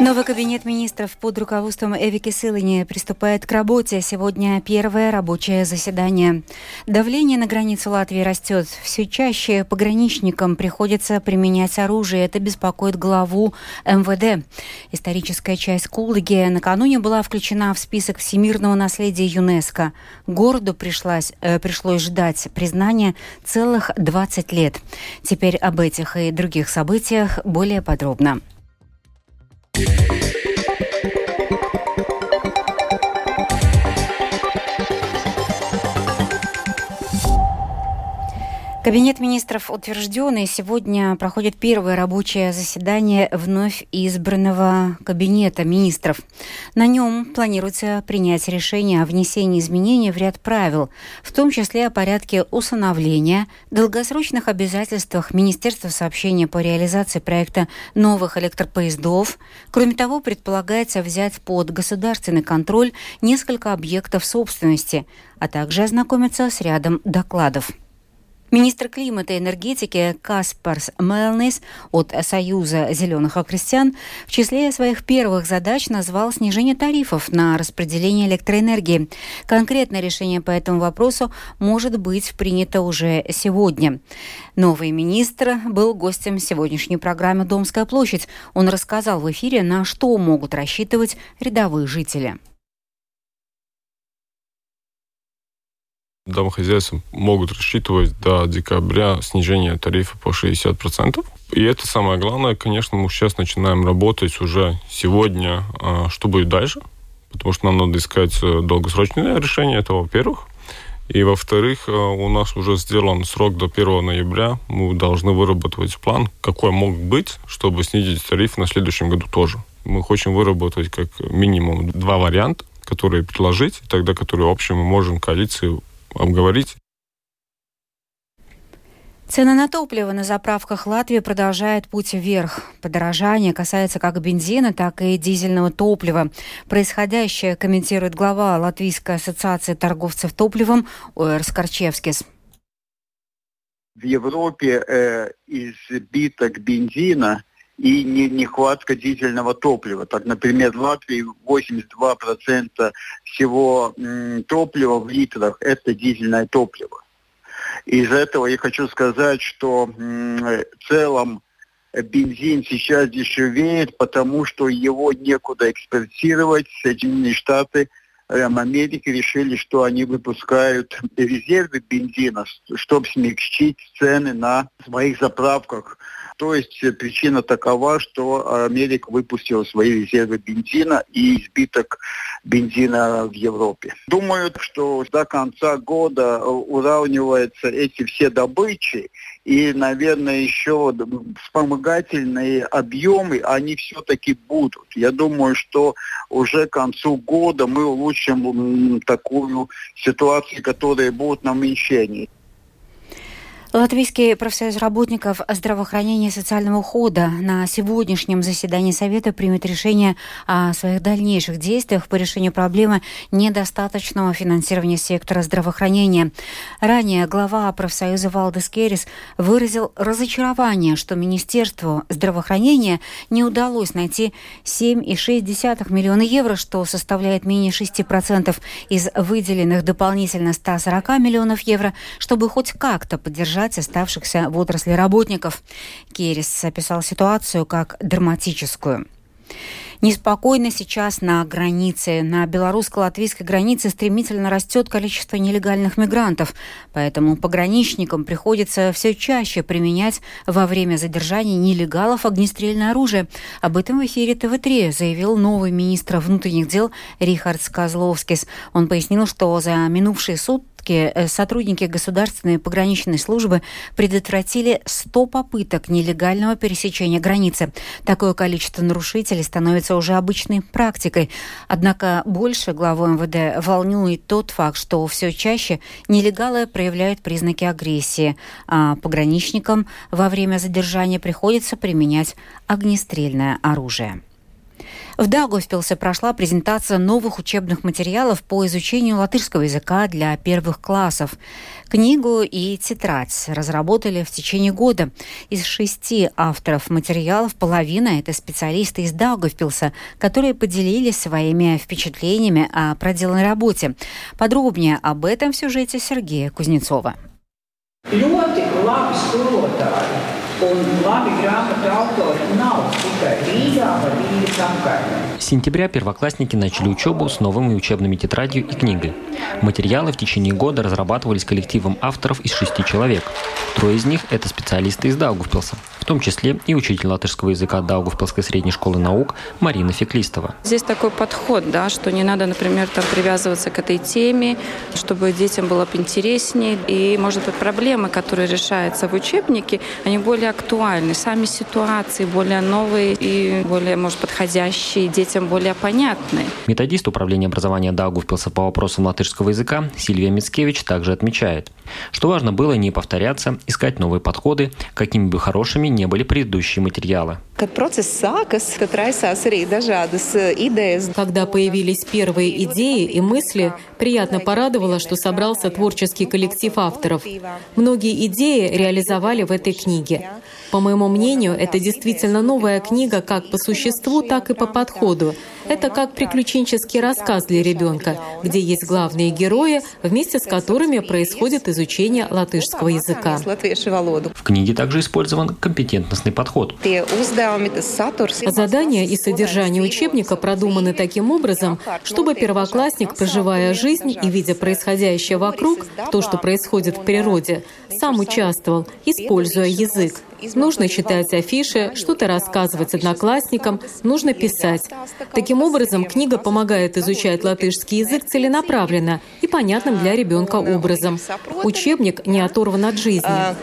Новый кабинет министров под руководством Эвики Сылани приступает к работе. Сегодня первое рабочее заседание. Давление на границу Латвии растет. Все чаще пограничникам приходится применять оружие. Это беспокоит главу МВД. Историческая часть Кулыги накануне была включена в список всемирного наследия ЮНЕСКо. Городу пришлось, э, пришлось ждать признания целых 20 лет. Теперь об этих и других событиях более подробно. Кабинет министров утвержден, и сегодня проходит первое рабочее заседание вновь избранного кабинета министров. На нем планируется принять решение о внесении изменений в ряд правил, в том числе о порядке усыновления, долгосрочных обязательствах Министерства сообщения по реализации проекта новых электропоездов. Кроме того, предполагается взять под государственный контроль несколько объектов собственности, а также ознакомиться с рядом докладов. Министр климата и энергетики Каспарс Мелнис от Союза зеленых крестьян в числе своих первых задач назвал снижение тарифов на распределение электроэнергии. Конкретное решение по этому вопросу может быть принято уже сегодня. Новый министр был гостем сегодняшней программы «Домская площадь». Он рассказал в эфире, на что могут рассчитывать рядовые жители. Домохозяйства могут рассчитывать до декабря снижение тарифа по 60%. И это самое главное, конечно, мы сейчас начинаем работать уже сегодня, а, что будет дальше, потому что нам надо искать э, долгосрочное решение, это во-первых. И во-вторых, э, у нас уже сделан срок до 1 ноября. Мы должны выработать план, какой мог быть, чтобы снизить тариф на следующем году тоже. Мы хотим выработать как минимум два варианта, которые предложить, и тогда которые общие мы можем коалиции обговорить. Цены на топливо на заправках Латвии продолжают путь вверх. Подорожание касается как бензина, так и дизельного топлива. Происходящее комментирует глава Латвийской ассоциации торговцев топливом Оэр Скорчевскис. В Европе э, избиток бензина и не, нехватка дизельного топлива. Так, например, в Латвии 82% всего топлива в литрах – это дизельное топливо. Из этого я хочу сказать, что в целом бензин сейчас дешевеет, потому что его некуда экспортировать. Соединенные Штаты Америки решили, что они выпускают резервы бензина, чтобы смягчить цены на своих заправках то есть э, причина такова, что Америка выпустила свои резервы бензина и избиток бензина в Европе. Думаю, что до конца года э, уравниваются эти все добычи, и, наверное, еще вспомогательные объемы, они все-таки будут. Я думаю, что уже к концу года мы улучшим такую ситуацию, которая будет на уменьшении. Латвийский профсоюз работников здравоохранения и социального ухода на сегодняшнем заседании Совета примет решение о своих дальнейших действиях по решению проблемы недостаточного финансирования сектора здравоохранения. Ранее глава профсоюза Валдес Керрис выразил разочарование, что Министерству здравоохранения не удалось найти 7,6 миллиона евро, что составляет менее 6% из выделенных дополнительно 140 миллионов евро, чтобы хоть как-то поддержать поддержать оставшихся в отрасли работников. Керрис описал ситуацию как драматическую. Неспокойно сейчас на границе. На белорусско-латвийской границе стремительно растет количество нелегальных мигрантов. Поэтому пограничникам приходится все чаще применять во время задержания нелегалов огнестрельное оружие. Об этом в эфире ТВ-3 заявил новый министр внутренних дел Рихард Сказловскис. Он пояснил, что за минувшие сутки э, сотрудники государственной пограничной службы предотвратили 100 попыток нелегального пересечения границы. Такое количество нарушителей становится уже обычной практикой. Однако больше главу МВД волнует тот факт, что все чаще нелегалы проявляют признаки агрессии, а пограничникам во время задержания приходится применять огнестрельное оружие. В Даугавпилсе прошла презентация новых учебных материалов по изучению латышского языка для первых классов. Книгу и тетрадь разработали в течение года. Из шести авторов материалов половина – это специалисты из Даугавпилса, которые поделились своими впечатлениями о проделанной работе. Подробнее об этом в сюжете Сергея Кузнецова. С сентября первоклассники начали учебу с новыми учебными тетрадью и книгой. Материалы в течение года разрабатывались коллективом авторов из шести человек. Трое из них – это специалисты из Даугавпилса том числе и учитель латышского языка Даугавпилской средней школы наук Марина Феклистова. Здесь такой подход, да, что не надо, например, там привязываться к этой теме, чтобы детям было интереснее. И, может быть, проблемы, которые решаются в учебнике, они более актуальны. Сами ситуации более новые и более, может, подходящие, детям более понятны. Методист управления образования Даугавпилса по вопросам латышского языка Сильвия Мицкевич также отмечает, что важно было не повторяться, искать новые подходы, какими бы хорошими не были предыдущие материалы. Э, Когда появились первые идеи и мысли, приятно порадовало, что собрался творческий коллектив авторов. Многие идеи реализовали в этой книге. По моему мнению, это действительно новая книга как по существу, так и по подходу. Это как приключенческий рассказ для ребенка, где есть главные герои, вместе с которыми происходит изучение латышского языка. В книге также использован компетентностный подход. Задания и содержание учебника продуманы таким образом, чтобы первоклассник, проживая жизнь и видя происходящее вокруг, то, что происходит в природе, сам участвовал, используя язык. Нужно читать афиши, что-то рассказывать одноклассникам, нужно писать. Таким образом, книга помогает изучать латышский язык целенаправленно и понятным для ребенка образом. Учебник не оторван от жизни. А,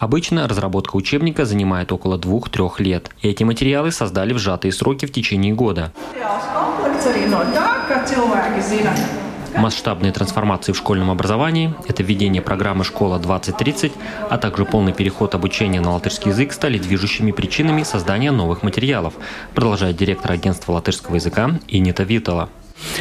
Обычно разработка учебника занимает около двух-трех лет. Эти материалы создали в сжатые сроки в течение года. Масштабные трансформации в школьном образовании – это введение программы «Школа-2030», а также полный переход обучения на латышский язык стали движущими причинами создания новых материалов, продолжает директор агентства латышского языка Инита Витала.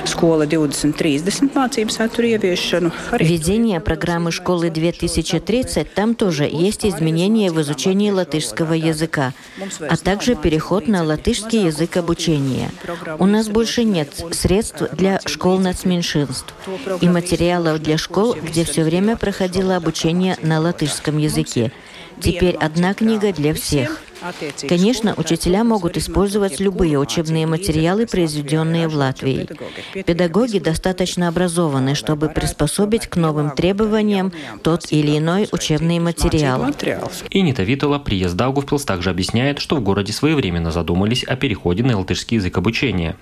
Школа 2030 mācību satura ieviešanu. Введение программы школы 2030, там тоже есть изменения в изучении латышского языка, а также переход на латышский язык обучения. У нас больше нет средств для школ нацменьшинств и материалов для школ, где все время проходило обучение на латышском языке. Теперь одна книга для всех. Конечно, учителя могут использовать любые учебные материалы, произведенные в Латвии. Педагоги достаточно образованы, чтобы приспособить к новым требованиям тот или иной учебный материал. И Нита Витала, приезд Даугавпилс, также объясняет, что в городе своевременно задумались о переходе на латышский язык обучения.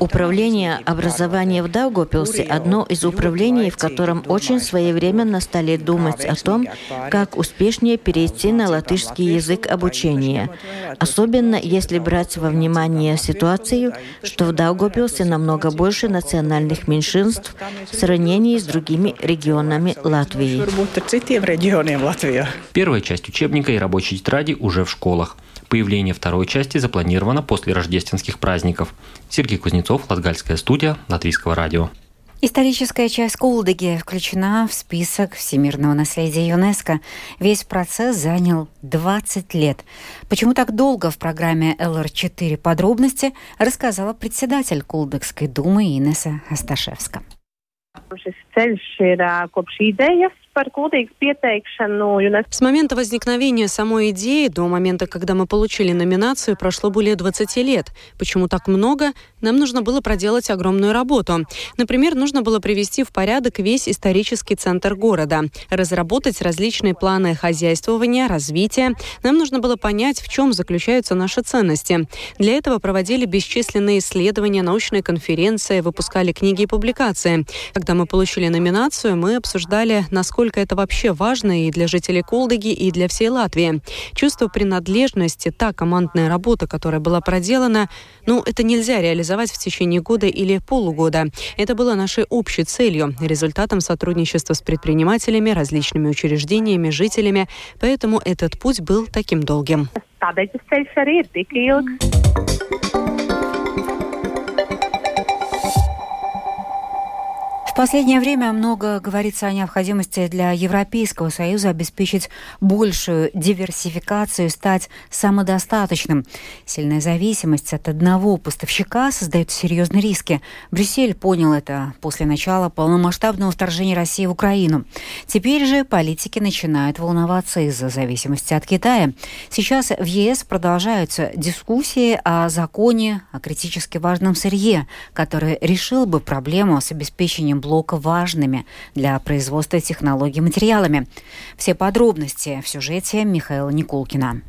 Управление образования в Даугавпилсе – одно из управлений, в котором очень своевременно стали думать о том, как успешнее перейти на латышский язык обучения. Особенно если брать во внимание ситуацию, что в Даугавпилсе намного больше национальных меньшинств в сравнении с другими регионами Латвии. Первая часть учебника и рабочей тетради уже в школах. Появление второй части запланировано после рождественских праздников. Сергей Кузнецов, Латгальская студия, Латвийского радио. Историческая часть Кулдыги включена в список всемирного наследия ЮНЕСКо. Весь процесс занял 20 лет. Почему так долго в программе ЛР-4 подробности рассказала председатель Кулдыгской думы Инесса Асташевска. Šis ceļš ir kopš idejas С момента возникновения самой идеи до момента, когда мы получили номинацию, прошло более 20 лет. Почему так много? Нам нужно было проделать огромную работу. Например, нужно было привести в порядок весь исторический центр города, разработать различные планы хозяйствования, развития. Нам нужно было понять, в чем заключаются наши ценности. Для этого проводили бесчисленные исследования, научные конференции, выпускали книги и публикации. Когда мы получили номинацию, мы обсуждали, насколько это вообще важно и для жителей Колдыги, и для всей Латвии. Чувство принадлежности, та командная работа, которая была проделана, ну, это нельзя реализовать реализовать в течение года или полугода. Это было нашей общей целью, результатом сотрудничества с предпринимателями, различными учреждениями, жителями, поэтому этот путь был таким долгим. Последнее время много говорится о необходимости для Европейского Союза обеспечить большую диверсификацию, стать самодостаточным. Сильная зависимость от одного поставщика создает серьезные риски. Брюссель понял это после начала полномасштабного вторжения России в Украину. Теперь же политики начинают волноваться из-за зависимости от Китая. Сейчас в ЕС продолжаются дискуссии о законе о критически важном сырье, который решил бы проблему с обеспечением блока важными для производства технологий материалами. Все подробности в сюжете Михаила Никулкина.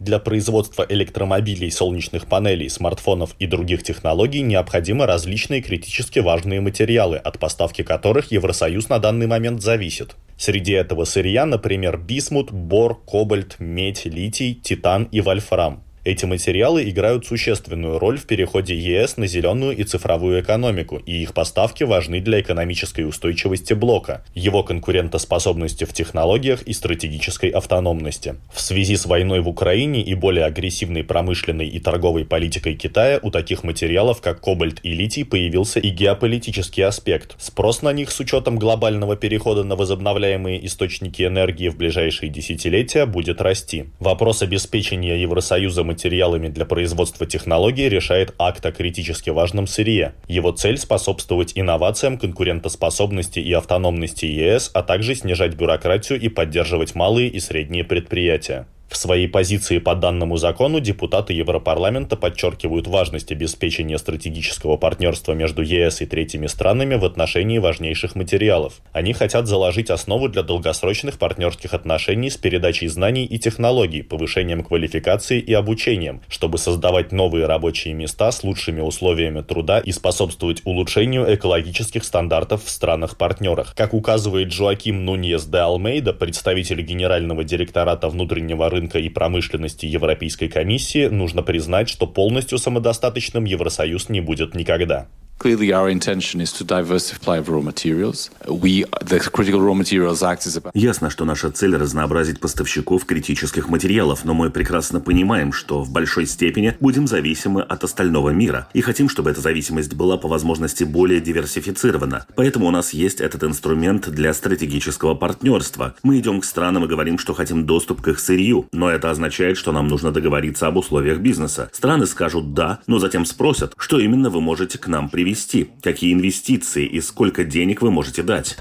Для производства электромобилей, солнечных панелей, смартфонов и других технологий необходимы различные критически важные материалы, от поставки которых Евросоюз на данный момент зависит. Среди этого сырья, например, бисмут, бор, кобальт, медь, литий, титан и вольфрам. Эти материалы играют существенную роль в переходе ЕС на зеленую и цифровую экономику, и их поставки важны для экономической устойчивости блока, его конкурентоспособности в технологиях и стратегической автономности. В связи с войной в Украине и более агрессивной промышленной и торговой политикой Китая у таких материалов, как кобальт и литий, появился и геополитический аспект. Спрос на них с учетом глобального перехода на возобновляемые источники энергии в ближайшие десятилетия будет расти. Вопрос обеспечения Евросоюза материалами для производства технологий решает акт о критически важном сырье. Его цель – способствовать инновациям, конкурентоспособности и автономности ЕС, а также снижать бюрократию и поддерживать малые и средние предприятия. В своей позиции по данному закону депутаты Европарламента подчеркивают важность обеспечения стратегического партнерства между ЕС и третьими странами в отношении важнейших материалов. Они хотят заложить основу для долгосрочных партнерских отношений с передачей знаний и технологий, повышением квалификации и обучением, чтобы создавать новые рабочие места с лучшими условиями труда и способствовать улучшению экологических стандартов в странах-партнерах. Как указывает Джоаким Нуньес де Алмейда, представитель Генерального директората внутреннего рынка рынка и промышленности Европейской комиссии нужно признать, что полностью самодостаточным Евросоюз не будет никогда. Clearly, our intention is to diversify raw materials. We, the Critical Raw Materials Act is about... Ясно, что наша цель – разнообразить поставщиков критических материалов, но мы прекрасно понимаем, что в большой степени будем зависимы от остального мира и хотим, чтобы эта зависимость была по возможности более диверсифицирована. Поэтому у нас есть этот инструмент для стратегического партнерства. Мы идем к странам и говорим, что хотим доступ к их сырью, но это означает, что нам нужно договориться об условиях бизнеса. Страны скажут «да», но затем спросят, что именно вы можете к нам привести привести? Какие инвестиции и сколько денег вы можете дать?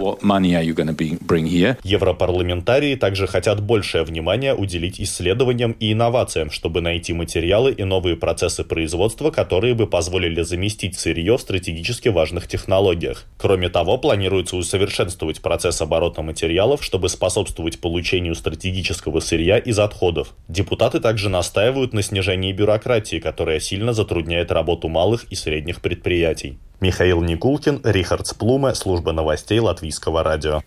Европарламентарии также хотят большее внимание уделить исследованиям и инновациям, чтобы найти материалы и новые процессы производства, которые бы позволили заместить сырье в стратегически важных технологиях. Кроме того, планируется усовершенствовать процесс оборота материалов, чтобы способствовать получению стратегического сырья из отходов. Депутаты также настаивают на снижении бюрократии, которая сильно затрудняет работу малых и средних предприятий. Михаил Никулкин, Рихард Сплуме, служба новостей Латвийского радио.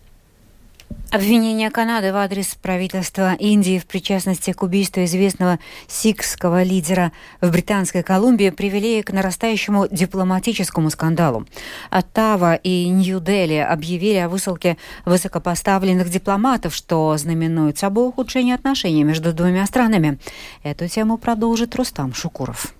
Обвинения Канады в адрес правительства Индии в причастности к убийству известного сикского лидера в Британской Колумбии привели к нарастающему дипломатическому скандалу. Оттава и Нью-Дели объявили о высылке высокопоставленных дипломатов, что знаменует собой ухудшение отношений между двумя странами. Эту тему продолжит Рустам Шукуров.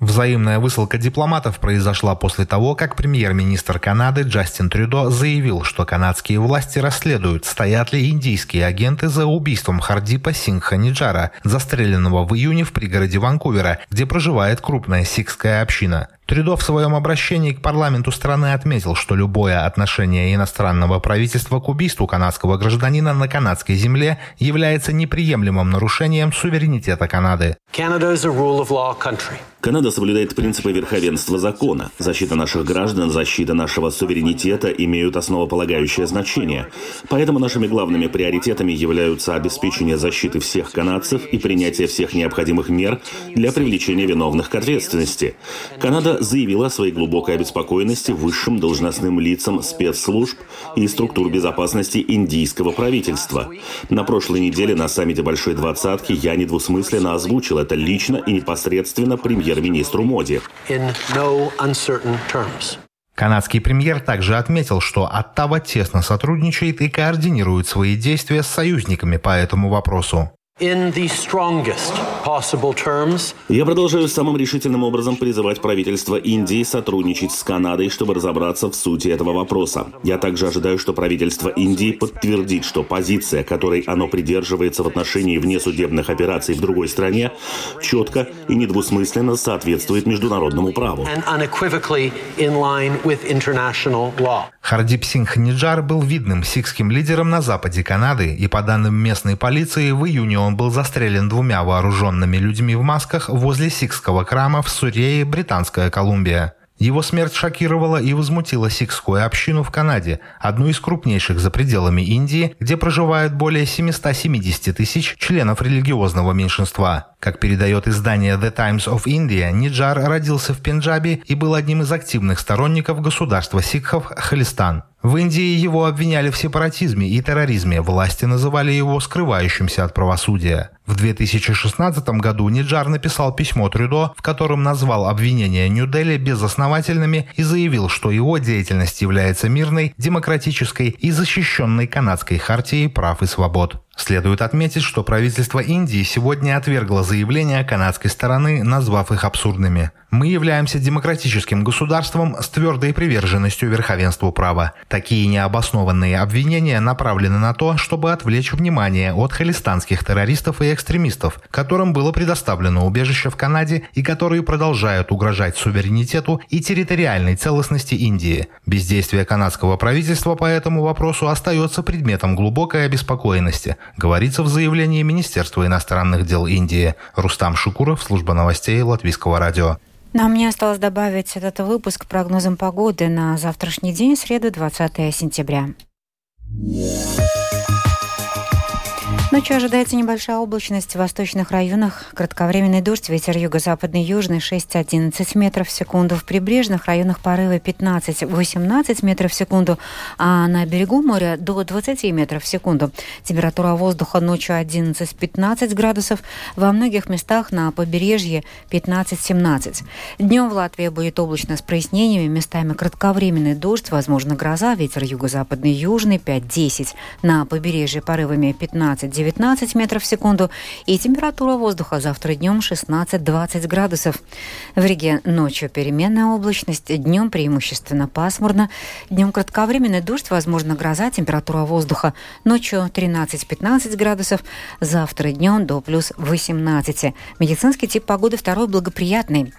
Взаимная высылка дипломатов произошла после того, как премьер-министр Канады Джастин Трюдо заявил, что канадские власти расследуют, стоят ли индийские агенты за убийством Хардипа Сингха Ниджара, застреленного в июне в пригороде Ванкувера, где проживает крупная сикская община. Трюдо в своем обращении к парламенту страны отметил, что любое отношение иностранного правительства к убийству канадского гражданина на канадской земле является неприемлемым нарушением суверенитета Канады. Канада соблюдает принципы верховенства закона. Защита наших граждан, защита нашего суверенитета имеют основополагающее значение. Поэтому нашими главными приоритетами являются обеспечение защиты всех канадцев и принятие всех необходимых мер для привлечения виновных к ответственности. Канада заявила о своей глубокой обеспокоенности высшим должностным лицам спецслужб и структур безопасности индийского правительства. На прошлой неделе на саммите Большой Двадцатки я недвусмысленно озвучил это лично и непосредственно премьер-министру Моди. Канадский премьер также отметил, что Оттава тесно сотрудничает и координирует свои действия с союзниками по этому вопросу. Я продолжаю самым решительным образом призывать правительство Индии сотрудничать с Канадой, чтобы разобраться в сути этого вопроса. Я также ожидаю, что правительство Индии подтвердит, что позиция, которой оно придерживается в отношении внесудебных операций в другой стране, четко и недвусмысленно соответствует международному праву. Хардип Сингх Ниджар был видным сикским лидером на западе Канады, и по данным местной полиции, в июне он был застрелен двумя вооруженными людьми в масках возле сикского храма в Сурее, Британская Колумбия. Его смерть шокировала и возмутила сикскую общину в Канаде, одну из крупнейших за пределами Индии, где проживают более 770 тысяч членов религиозного меньшинства. Как передает издание The Times of India, Ниджар родился в Пенджабе и был одним из активных сторонников государства сикхов Халистан. В Индии его обвиняли в сепаратизме и терроризме, власти называли его скрывающимся от правосудия. В 2016 году Ниджар написал письмо Трюдо, в котором назвал обвинения Нью-Дели безосновательными и заявил, что его деятельность является мирной, демократической и защищенной канадской хартией прав и свобод. Следует отметить, что правительство Индии сегодня отвергло заявления канадской стороны, назвав их абсурдными. Мы являемся демократическим государством с твердой приверженностью верховенству права. Такие необоснованные обвинения направлены на то, чтобы отвлечь внимание от халистанских террористов и экстремистов, которым было предоставлено убежище в Канаде и которые продолжают угрожать суверенитету и территориальной целостности Индии. Бездействие канадского правительства по этому вопросу остается предметом глубокой обеспокоенности, говорится в заявлении Министерства иностранных дел Индии. Рустам Шукуров, служба новостей Латвийского радио. Нам не осталось добавить этот выпуск прогнозом погоды на завтрашний день, среду 20 сентября. Ночью ожидается небольшая облачность в восточных районах. Кратковременный дождь, ветер юго-западный южный 6-11 метров в секунду. В прибрежных районах порывы 15-18 метров в секунду, а на берегу моря до 20 метров в секунду. Температура воздуха ночью 11-15 градусов. Во многих местах на побережье 15-17. Днем в Латвии будет облачно с прояснениями, местами кратковременный дождь, возможно гроза, ветер юго-западный южный 5-10. На побережье порывами 15 19 метров в секунду. И температура воздуха завтра днем 16-20 градусов. В Риге ночью переменная облачность, днем преимущественно пасмурно. Днем кратковременный дождь, возможно гроза, температура воздуха ночью 13-15 градусов. Завтра днем до плюс 18. Медицинский тип погоды второй благоприятный.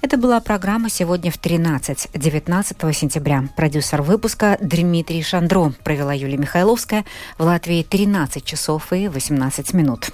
Это была программа «Сегодня в 13» 19 сентября. Продюсер выпуска Дмитрий Шандро. Провела Юлия Михайловская. В Латвии 13 часов и 18 минут.